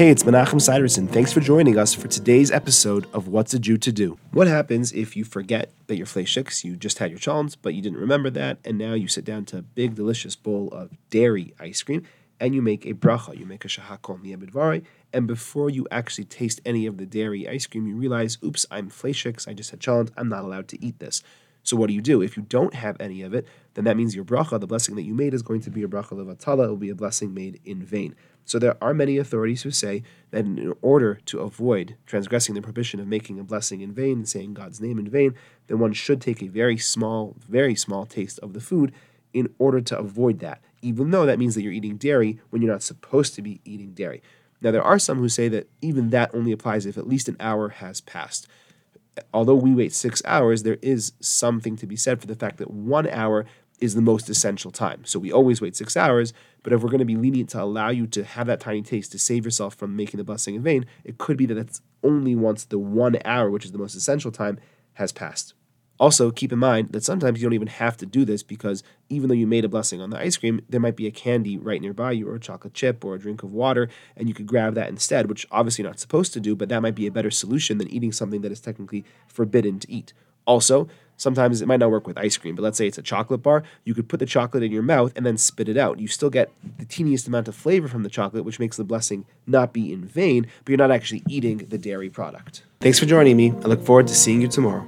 Hey, it's Menachem Siderson. Thanks for joining us for today's episode of What's a Jew to Do. What happens if you forget that you're fleishiks, you just had your cholent, but you didn't remember that, and now you sit down to a big, delicious bowl of dairy ice cream, and you make a bracha, you make a shahakol miyabidvari, and before you actually taste any of the dairy ice cream, you realize, oops, I'm fleishiks, I just had cholent, I'm not allowed to eat this. So what do you do? If you don't have any of it, then that means your bracha, the blessing that you made, is going to be a bracha levatala. It will be a blessing made in vain. So there are many authorities who say that in order to avoid transgressing the prohibition of making a blessing in vain saying God's name in vain, then one should take a very small, very small taste of the food in order to avoid that, even though that means that you're eating dairy when you're not supposed to be eating dairy. Now, there are some who say that even that only applies if at least an hour has passed although we wait six hours, there is something to be said for the fact that one hour is the most essential time. So we always wait six hours, but if we're going to be lenient to allow you to have that tiny taste to save yourself from making the blessing in vain, it could be that it's only once the one hour, which is the most essential time, has passed. Also, keep in mind that sometimes you don't even have to do this because even though you made a blessing on the ice cream, there might be a candy right nearby you, or a chocolate chip, or a drink of water, and you could grab that instead, which obviously you're not supposed to do, but that might be a better solution than eating something that is technically forbidden to eat. Also, sometimes it might not work with ice cream, but let's say it's a chocolate bar, you could put the chocolate in your mouth and then spit it out. You still get the teeniest amount of flavor from the chocolate, which makes the blessing not be in vain, but you're not actually eating the dairy product. Thanks for joining me. I look forward to seeing you tomorrow.